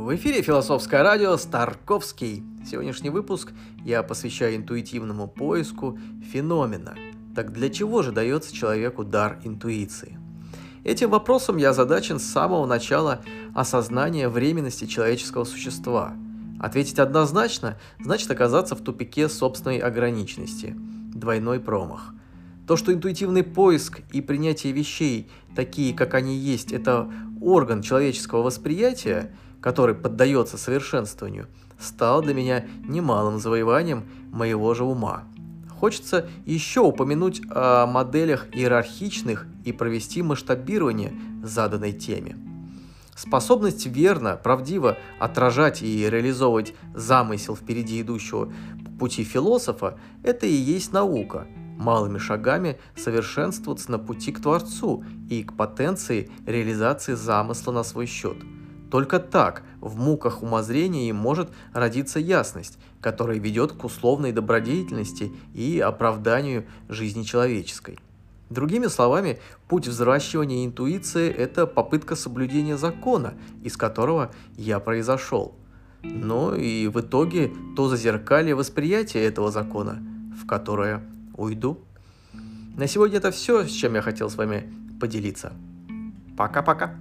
В эфире «Философское радио» Старковский. Сегодняшний выпуск я посвящаю интуитивному поиску феномена. Так для чего же дается человеку дар интуиции? Этим вопросом я озадачен с самого начала осознания временности человеческого существа. Ответить однозначно значит оказаться в тупике собственной ограниченности. Двойной промах. То, что интуитивный поиск и принятие вещей, такие как они есть, это орган человеческого восприятия – который поддается совершенствованию, стал для меня немалым завоеванием моего же ума. Хочется еще упомянуть о моделях иерархичных и провести масштабирование заданной теме. Способность верно, правдиво отражать и реализовывать замысел впереди идущего пути философа – это и есть наука, малыми шагами совершенствоваться на пути к Творцу и к потенции реализации замысла на свой счет – только так в муках умозрения и может родиться ясность, которая ведет к условной добродетельности и оправданию жизни человеческой. Другими словами, путь взращивания интуиции – это попытка соблюдения закона, из которого я произошел. Но и в итоге то зазеркалье восприятия этого закона, в которое уйду. На сегодня это все, с чем я хотел с вами поделиться. Пока-пока.